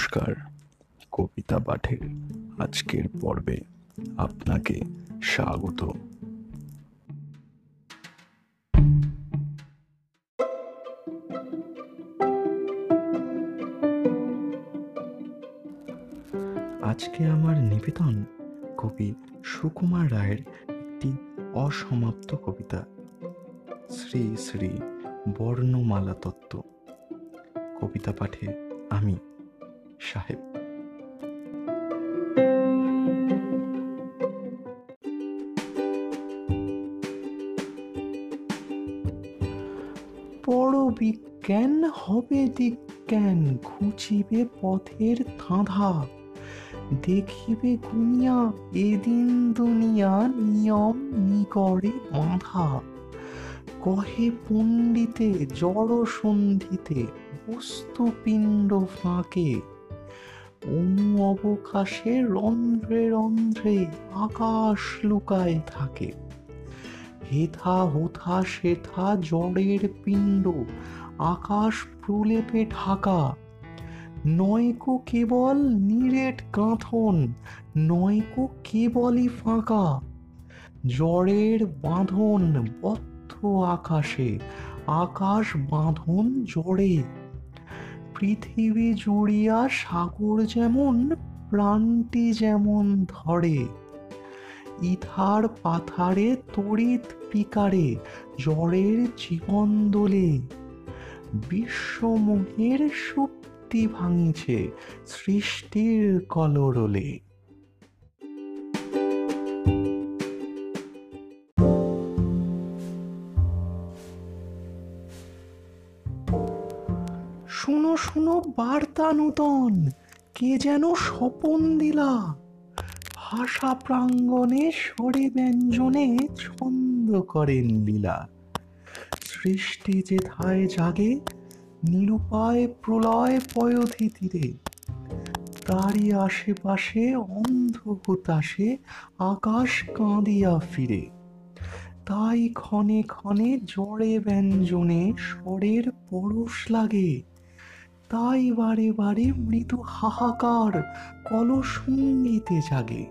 নমস্কার, কবিতা পাঠের আজকের পর্বে আপনাকে স্বাগত। আজকে আমার নিবেদন কবি সুকুমার রায়ের একটি অসমাপ্ত কবিতা, শ্রী শ্রী বর্ণমালা তত্ত্ব। কবিতা পাঠে আমি সাহেব। বিজ্ঞান, হবে দিজ্ঞান খুঁচিবে পথের ধাঁধা। দেখিবে গুনিয়া, এদিন দুনিয়া নিয়ম নিগড়ে বাঁধা। কহে পণ্ডিতে জড় সন্ধিতে বস্তু পিণ্ড ফাঁকে অনু অবকাশে রন্ধ্রে রন্ধ্রে আকাশ লুকায় থাকে। হেথা হোথা সেথা জড়ের পিণ্ড, আকাশ প্রলেপে ঢাকা। নয়কো কেবল নিরেট কাঁথন, নয়কো কেবলই ফাঁকা। জড়ের বাঁধন বদ্ধ আকাশে, আকাশ বাঁধন জড়ে। পৃথিবী জুড়িয়া সাগর যেমন, প্রাণটি যেমন ধরে, ইথার পাথারে তড়িৎ পিকারে জ্বরের জীবন দোলে বিশ্বমোহের সুপ্তি ভাঙছে সৃষ্টির কলরলে। শুনো বার্তা নূতন, কে যেন স্বপন দিলা। ভাষা প্রাঙ্গণে স্বরে ব্যঞ্জনে ছন্দ করেন লীলা। সৃষ্টি যে ধায় জাগে, নিরুপায় প্রলয় পয়ধি তীরে। তারই আশেপাশে অন্ধ হুতাশে আকাশ কাঁদিয়া ফিরে। তাই ক্ষণে ক্ষণে জড়ে ব্যঞ্জনে স্বরের পরশ লাগে। তাই বারে বারে মৃদু হাহাকার কলসঙ্গীতে জাগে।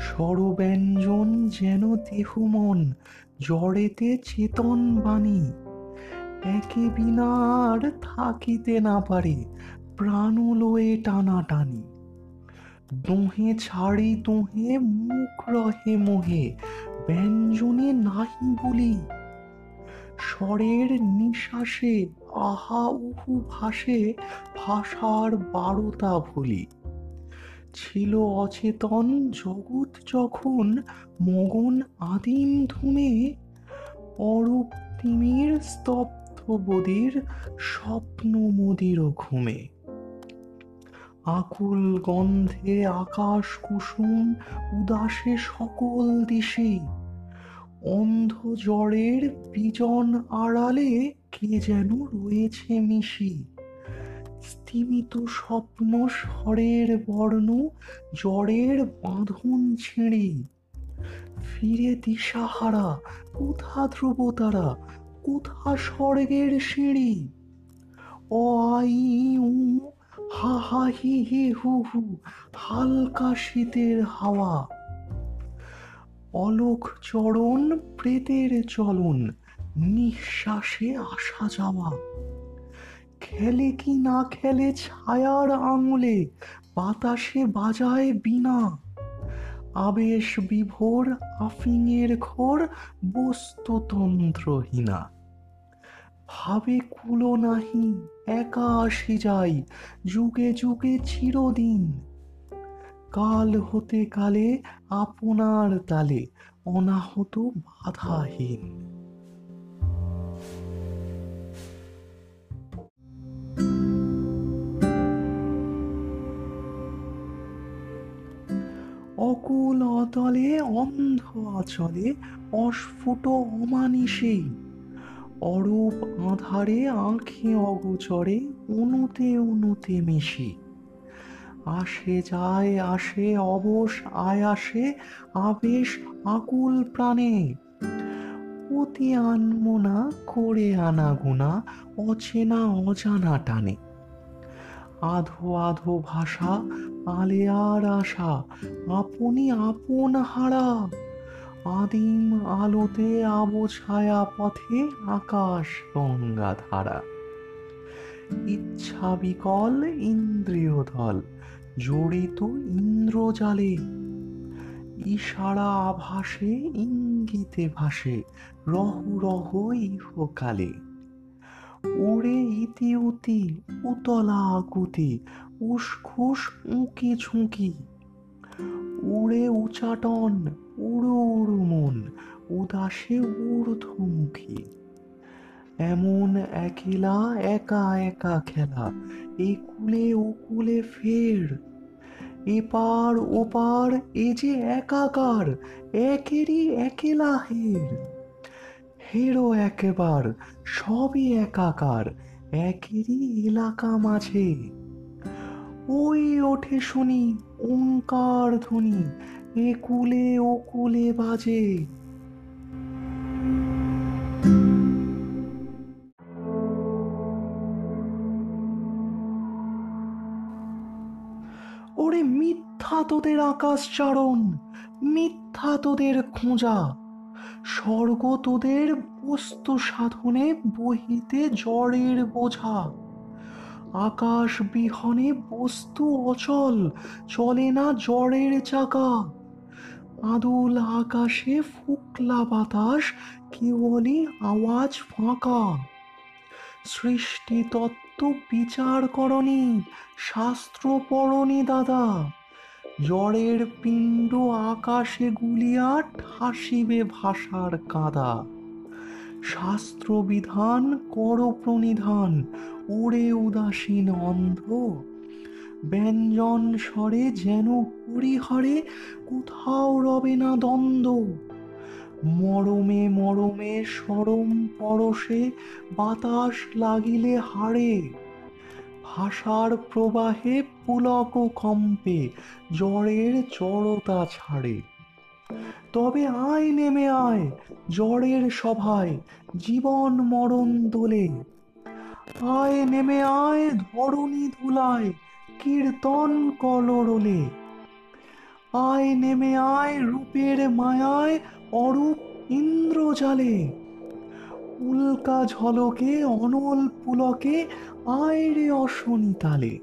স্বরব্যঞ্জন যেন দেহমন জড়েতে চেতন বাণী। একে বিনার থাকিতে না পারে, প্রাণলয়ে টানাটানি। দোহে ছাড়ি দোহে মুখ রহে মোহে, ব্যঞ্জনে নাহি বলি। স্বরের নিঃশ্বাসে আহা, উহু, ভাসে ভাষার বারোটা ভুলি। ছিল অচেতন জগৎ যখন মগন আদিম ধুমে অরূপ তিমির স্তব্ধ বদির স্বপ্ন মদির ঘুমে। আকুল গন্ধে আকাশ কুসুম উদাসে সকল দিশে, অন্ধ জড়ের বিজন আড়ালে কে যেন রয়েছে মিশি। স্তিমিত স্বপ্ন স্বরের বর্ণ, জ্বরের বাঁধন ছিঁড়ি। ফিরে দিশাহারা, কোথা ধ্রুবতারা কোথা স্বর্গের সিঁড়ি? অ আই উ হা হা হি হি হু হু, হালকা শীতের হাওয়া। অলোক চরণ, প্রেতের চলন নিঃশ্বাসে আসা যাওয়া। খেলে কি না খেলে ছায়ার আঙুলে, বাতাসে বাজায় বিনা আবেশ বিভোর আফিংয়ের ঘোর, বস্তুতন্ত্রহীনা। ভাবে কুলো নাহি, একা আসি যাই, যুগে যুগে চিরদিন। কাল হতে কালে, আপনার তালে অনাহত বাধাহীন। অতলে অন্ধ অচলে অস্ফুট অমানিসেই অরূপ আধারে আঁখে অগোচরে অনুতে অনুতে মিশি। আসে যায়, আসে অবশ, আয়াসে আবেশ আকুল প্রাণে। অতি আনমোনা, করে আনা গোনা অচেনা অজানা টানে। আধো আধো ভাষা আলেয়ার আশা, আপনি আপন হারা। আদিম আলোতে আবো ছায়া পথে আকাশ গঙ্গা ধারা ইচ্ছা বিকল ইন্দ্রিয় দল, জড়িত ইন্দ্রজালে ইশারা আভাসে ইঙ্গিতে ভাসে, রহ রহ ইহকালে। ওরে ইতি উতি উতলা আকুতি, উসখুস উঁকি ঝুঁকি। উড়ে উচাটন, উড়ু উড়ু মন, উদাসে ঊর্ধ্বমুখী। এমন একেলা, একা একা খেলা, এ কুলে ও কুলে ফের। এপার ওপার, এ যে একাকার, একেরই একেলা হের। হেরো একেবার, সবই একাকার, একেরই এলাকা মাঝে। ওই ওঠে শুনি ওঙ্কার ধ্বনি, এ কুলে ও কুলে বাজে। ওরে মিথ্যা তোদের আকাশ চারণ মিথ্যা তোদের খোঁজা। স্বর্গ তোদের বস্তু সাধনে বহিতে জড়ের বোঝা। আকাশ বিহনে বস্তু অচল, চলে না জড়ের চাকা। আদুল আকাশে ফুকলা বাতাস, কেবলই আওয়াজ ফাঁকা। সৃষ্টি তত্ত্ব বিচার করনি শাস্ত্র পড়নি দাদা। জড়ের পিণ্ড আকাশে গুলিয়া ঠাসিবে ভাষার কাদা। শাস্ত্র বিধান কর প্রণিধান, ওরে উদাসীন অন্ধ। ব্যঞ্জন স্বরে যেন হরিহরে, কোথাও রবে না দ্বন্দ্ব। মরমে মরমে সরম পরশে বাতাস লাগিলে হাড়ে ভাষার প্রবাহে পুলক কম্পে জ্বরের জড়তা ছাড়ে। তবে আয় নেমে আয়, জ্বরের সভায় জীবন মরণ দোলে। আয় নেমে আয়, ধরণী ধুলায়, কীর্তন কলরোলে আয় নেমে আয়, রূপের মায়ায় অরূপ ইন্দ্রজালে। উল্কা ঝলকে, অনল পুলকে আয় রে অশনি তালে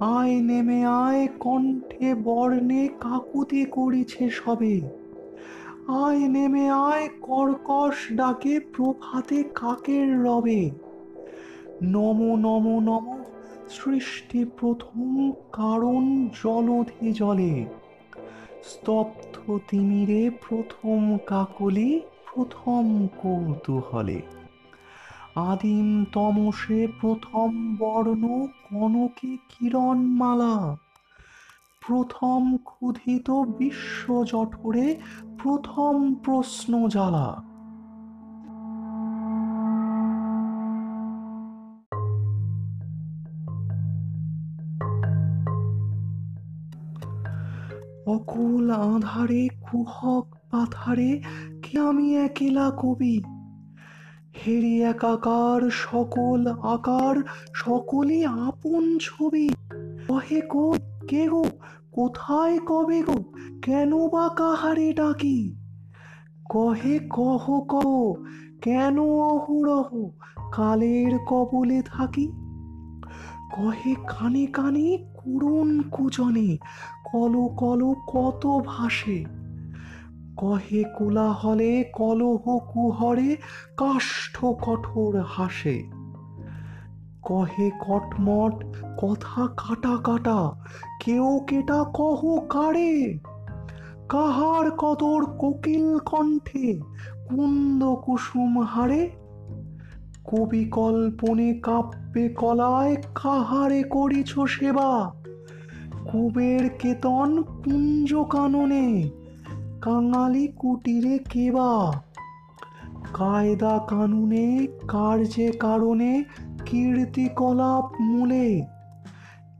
আয় নেমে আয় কণ্ঠে, বর্ণে কাকুতি করিছে সবে। আয় নেমে আয় কর্কশ ডাকে, প্রভাতে কাকের রবে। নম নম নম, সৃষ্টি প্রথম কারণ জলধি জলে। স্তব্ধ তিমিরে প্রথম কাকলি, প্রথম কৌতূহলে। আদিম তমসে প্রথম বর্ণ কনকে কিরণমালা। প্রথম ক্ষুধিত বিশ্ব জঠরে প্রথম প্রশ্ন জ্বালা। অকুল আধারে কুহক পাথারে, কে আমি একেলা কবি? হেরি একাকার সকল আকার, সকলই আপন ছবি। কহে কো কে গো, কোথায় কবে গো কেন বা কাহারে ডাকি? কহে, কহ কহ, কেন অহুরহ কালের কবলে থাকি? কহে, কানে কানে করুণ কুজনে, কল কল কত ভাসে। কহে কোলাহলে, কলহ কুহরে, কাষ্ঠ কঠোর হাসে। কহে কটমট, কথা কাটা কাটা, কেউ কেটা কহ কারে কাহার কদর কোকিল কণ্ঠে, কুন্দ কুসুম হারে কবি কল্পনে কাব্যে কলায় কাহারে করিছ সেবা? কুবের কেতন কুঞ্জ কাননে কাঙালি কুটিরে কেবা? কায়দা কানুনে, কার্যে কারণে, কীর্তিকলাপ মূলে।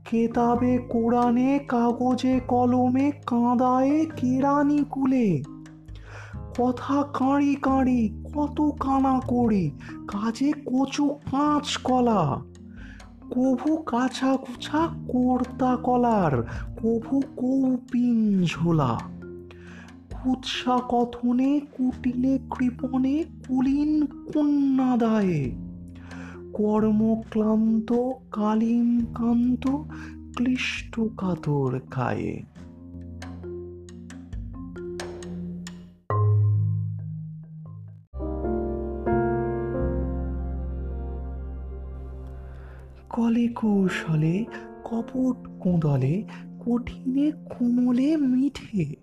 কেতাবে কোরআনে, কাগজে কলমে, কাঁদায়ে কেরানি কুলে। কথা কাঁড়ি কাঁড়ি, কত কানা করি, কাজে কচু কাঁচ কলা। কভু কাছা কুছা কর্তা কলার, কভু কৌপিন ঝোলা। কুৎসা কথনে, কুটিলে কৃপণে, কুলীন কন্যাদায়ে। কর্মক্লান্ত কালীন কান্ত ক্লিষ্ট কাতর কায়ে কলে কৌশলে, কপট কোঁদলে, কঠিনে কোমলে মিঠে।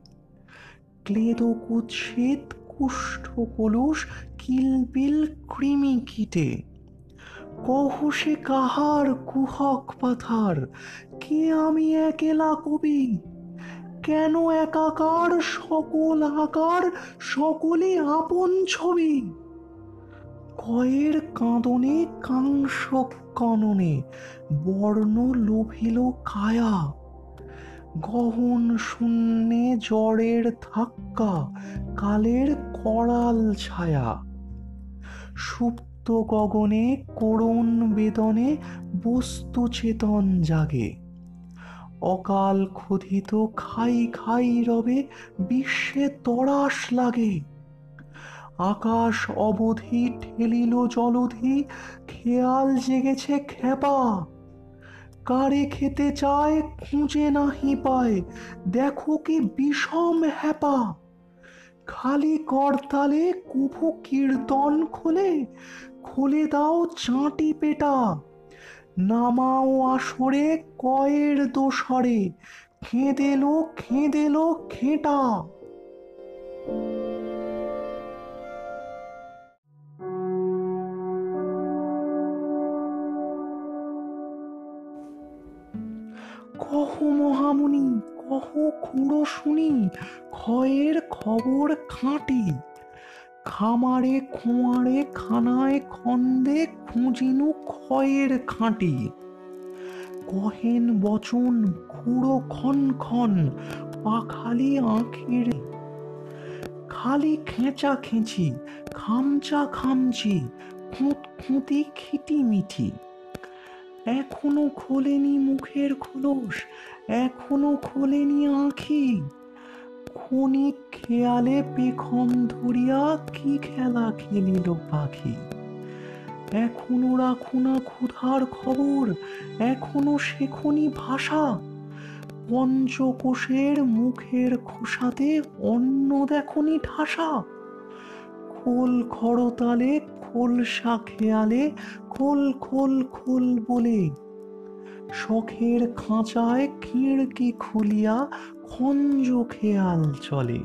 ক্লেদ কুৎসিত কুষ্ঠ কলুষ কিলবিল কৃমি কীটে কহসে কাহার কুহক পাথার? কে আমি একেলা কবি? কেন একাকার সকল আকার, সকলে আপন ছবি? কয়ের কাঁদনে কাংস কননে, বর্ণ লোভিল কায়া। গহন শূন্যে জড়ের ধাক্কা, কালের করাল ছায়া। সুপ্ত গগনে, করুণ বেদনে, বস্তু চেতন জাগে। অকাল ক্ষুধিত খাই খাই রবে, বিশ্বে তরাস লাগে। আকাশ অবধি ঠেলিল জলধি, খেয়াল জেগেছে খেপা কারে খেতে চায় খুঁজে নাহি পায়, দেখো কি বিষম হ্যাপা। খালি করতালে কুভু কীর্তন খোলে, খুলে দাও চাঁটি পেটা। নামাও আসরে কয়ের দোসরে খেঁদেলো খেঁদেলো, খেঁটা। কহ খুঁড়ো শুনি, ক্ষয়ের খবর খাঁটি। খামারে খোঁয়ারে খানায় খন্দে খুঁজিনু ক্ষয়ের খাঁটি। কহেন বচন খুঁড়ো খন খন পাখালি আঁখের। খালি খেঁচা খেঁচি, খামচা খামচি খুঁত খুঁতি খিটি মিঠি। এখনও খোলেনি মুখের খোলস, এখনও খোলেনি আঁখি। ক্ষণিক খেয়ালে পেখম ধরিয়া কি খেলা খেলিল পাখি? এখনও রাখুনা ক্ষুধার খবর, এখনও শেখনি ভাষা। পঞ্চকোষের মুখের খোসাতে অন্ন দেখনি ঠাসা। খোল খড়তালে খোলসা খেয়ালে খোল খোল খোল বলে। শখের খাঁচায় খিড়কি খুলিয়া খঞ্জ খেয়াল চলে।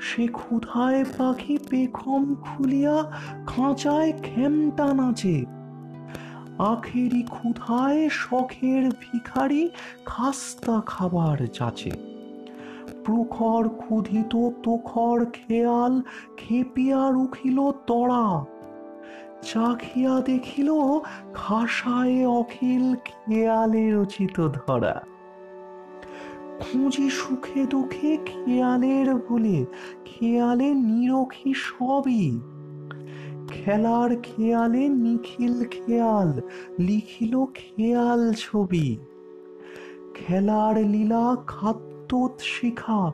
সে ক্ষুধায় পাখি পেখম খুলিয়া খাঁচায় খেমটা নাচে। আখেরি ক্ষুধায় শখের ভিখারি খাস্তা খাবার যাচে প্রখর ক্ষুধিত তোখর খেয়াল খেপিয়া রুখিল তড়া। চাখিয়া দেখিল খাসায় অখিল খেয়ালে রচিত ধরা। খুঁজি সুখে দুঃখে খেয়ালের ভুলে খেয়ালে নিরখি সবই। খেলার খেয়ালে নিখিল খেয়াল, লিখিল খেয়াল ছবি। খেলার লীলা খাদ্যোত শিখা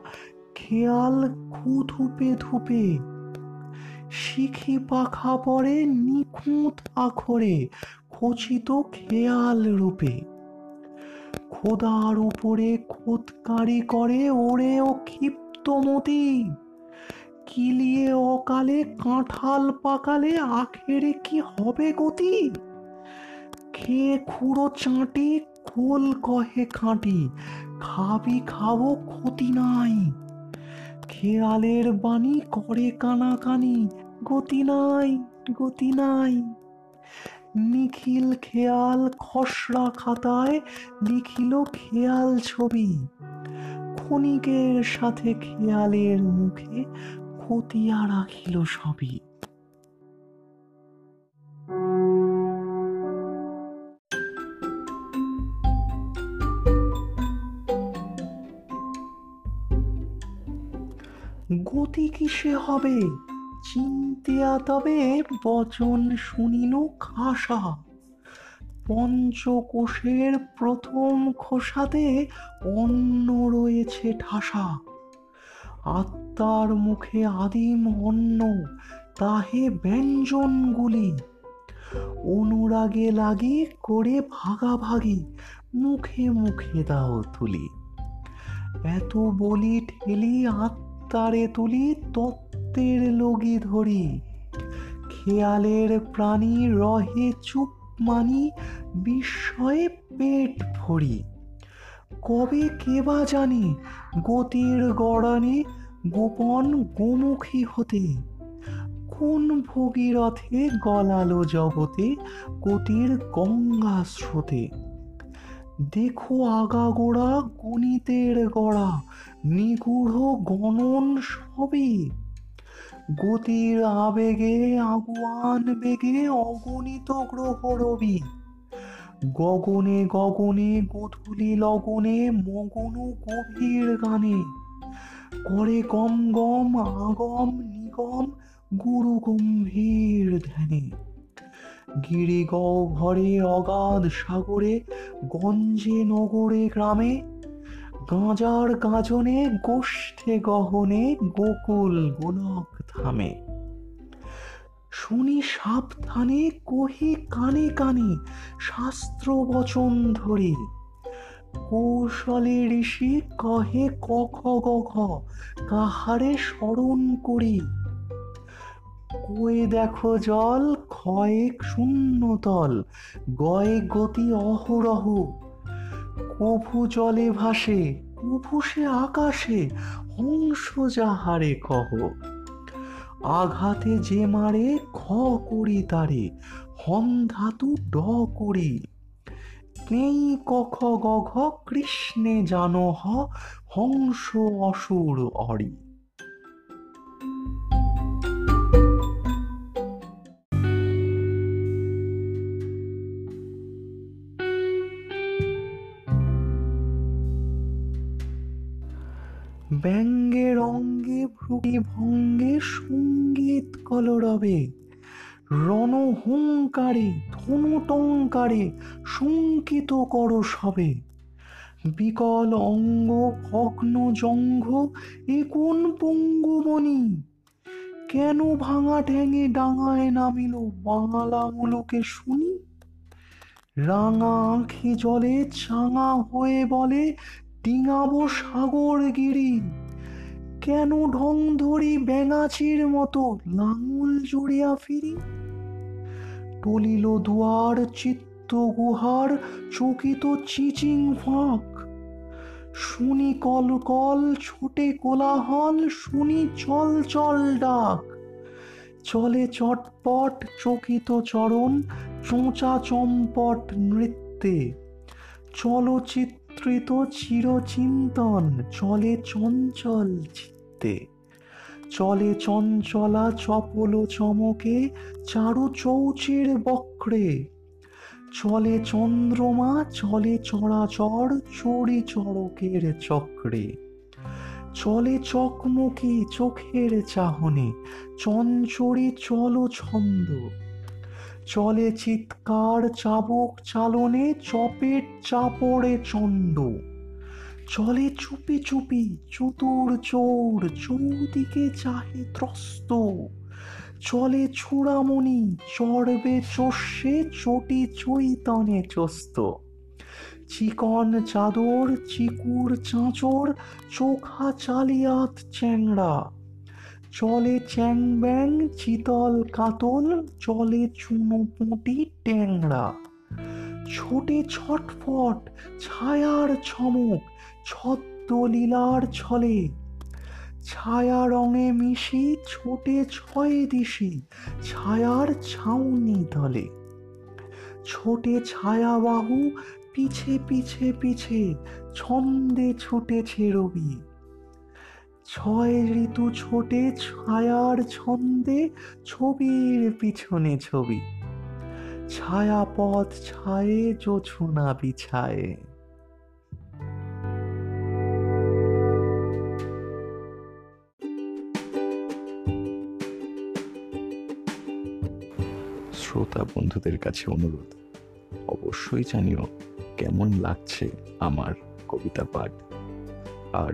খেয়াল খু ধুপে ধুপে। শিখি পাখা পরে নিখুঁত আখরে খচিত খেয়াল রূপে। খোদার উপরে খোদকারি করে ওরে ও ক্ষিপ্তমতি কিলিয়ে অকালে কাঁঠাল পাকালে আখেরে কি হবে গতি? খেয়ে খুঁড়ো চাঁটি, খোল কহে খাঁটি খাবি খাব ক্ষতি নাই। খেয়ালের বাণী করে কানাকানি। গতি নাই গতি নাই। নিখিল খেয়াল খসড়া খাতায় লিখিল খেয়াল ছবি। ক্ষণিকের সাথে খেয়ালের মুখে খতিয়া রাখিল সবই। গতি কিসে হবে? চিন্তিয়া তবে বচন শুনিল খাসা। পঞ্চকোষের প্রথম খোসাতে অন্ন রয়েছে ঠাসা। আত্মার মুখে আদিম অন্ন, তাহে ব্যঞ্জনগুলি। অনুরাগে লাগি করে ভাগাভাগি, মুখে মুখে দাও তুলি এত বলি ঠেলি আত্মারে তুলি তত্ত্বের লগি ধরি। খেয়ালের প্রাণী রহে চুপ মানি, বিস্ময়ে পেট ভরি। কবে কেবা জানি গতির গড়ানে গোপন গোমুখী হতে। কোন ভগীরথে গলালো জগতে গতির গঙ্গা স্রোতে। দেখো আগাগোড়া গণিতের গড়া নিগূঢ় গণন সবই গতির আবেগে আগুয়ান বেগে অগণিত গ্রহ রবি। গগনে গগনে গধূলি লগনে মগন গভীর গানে। করে গম গম আগম নিগম গুরু গম্ভীর ধ্যানে। গিরি ঘরে অগাধ সাগরে গঞ্জে নগরে গ্রামে গাঁজার গাজনে গোষ্ঠে গহনে গোকুল গোলক থামে। শুনি সাবধানে কহি কানে কানে শাস্ত্র বচন ধরে। কৌশলে ঋষি কহে কখ গঘ, কাহারে স্মরণ করি। কয়ে দেখো জল, ক্ষয়ে শূন্যতল, গয়ে গতি অহরহ। কভু জলে ভাসে সে আকাশে হংস যাহারে কহ। আঘাতে যে মারে, খ করি তারে হন্ধাতু ড করি। কেই কখ গঘ কৃষ্ণে জানো হংস অসুর অরি। ব্যঙ্গের অঙ্গে ভ্রুটি ভঙ্গে সংগীত কলরবে রণ হুঙ্কারে ধনুটঙ্কারে শঙ্কিত কর সবে। বিকল অঙ্গ ভগ্ন জঙ্ঘ, এ কোন পঙ্গুবনি? কেন ভাঙা ঠ্যাঙে ডাঙায় নামিল বাংলা মুলুকে শুনি? রাঙা আঁখি জলে চাঙা হয়ে বলে ডিঙাবো সাগর গিরি কেন ঢং ধরি ব্যাঙাচির মতো লাঙুল জুড়িয়া ফিরি? টলিল দুয়ার চিত্ত গুহার চকিত চিচিং ফাঁক। শুনি কল কল ছোটে কোলাহল, শুনি চল চল ডাক। চলে চটপট চকিত চরণ, চোঁচা চম্পট নৃত্যে। চলচিত্রিত চিরচিন্তন, চলে চঞ্চল চিত্তে। চলে চঞ্চলা চপল চমকে, চারু চৌচির বক্রে। চলে চন্দ্রমা, চলে চরাচর চড়ি চড়কের চক্রে। চলে চকমকি চোখের চাহনে, চঞ্চড়ি চল ছন্দ। চলে চিৎকার চাবক চালনে, চপেট চাপড়ে চণ্ড। চলে চুপি চুপি চতুর চোর, চৌদিকে চাহে ত্রস্ত। চলে চূড়ামণি, চড়বে চষে, চটি চৈতনে চস্ত। চিকন চাদর, চিকুর চাঁচর চোখা চালিয়াত চ্যাংড়া। চলে চ্যাং ব্যাং, চিতল কাতল, চলে চুনো পুঁটি, ট্যাংরা। ছোটে ছটফট, ছায়ার ছমক, ছদ্মলীলার ছলে। ছায়া রঙে মিশি, ছোটে ছয় দিশি, ছায়ার ছাউনি তলে ছোটে ছায়াবাহু, পিছে পিছে পিছে, ছন্দে ছুটেছে রবি। ছয় ঋতু ছোটে ছায়ার ছন্দে, ছবির পিছনে ছবি। ছায়াপথ ছায়ে জোছনা বিছায়ে। শ্রোতা বন্ধুদের কাছে অনুরোধ, অবশ্যই জানিও কেমন লাগছে আমার কবিতা পাঠ। আর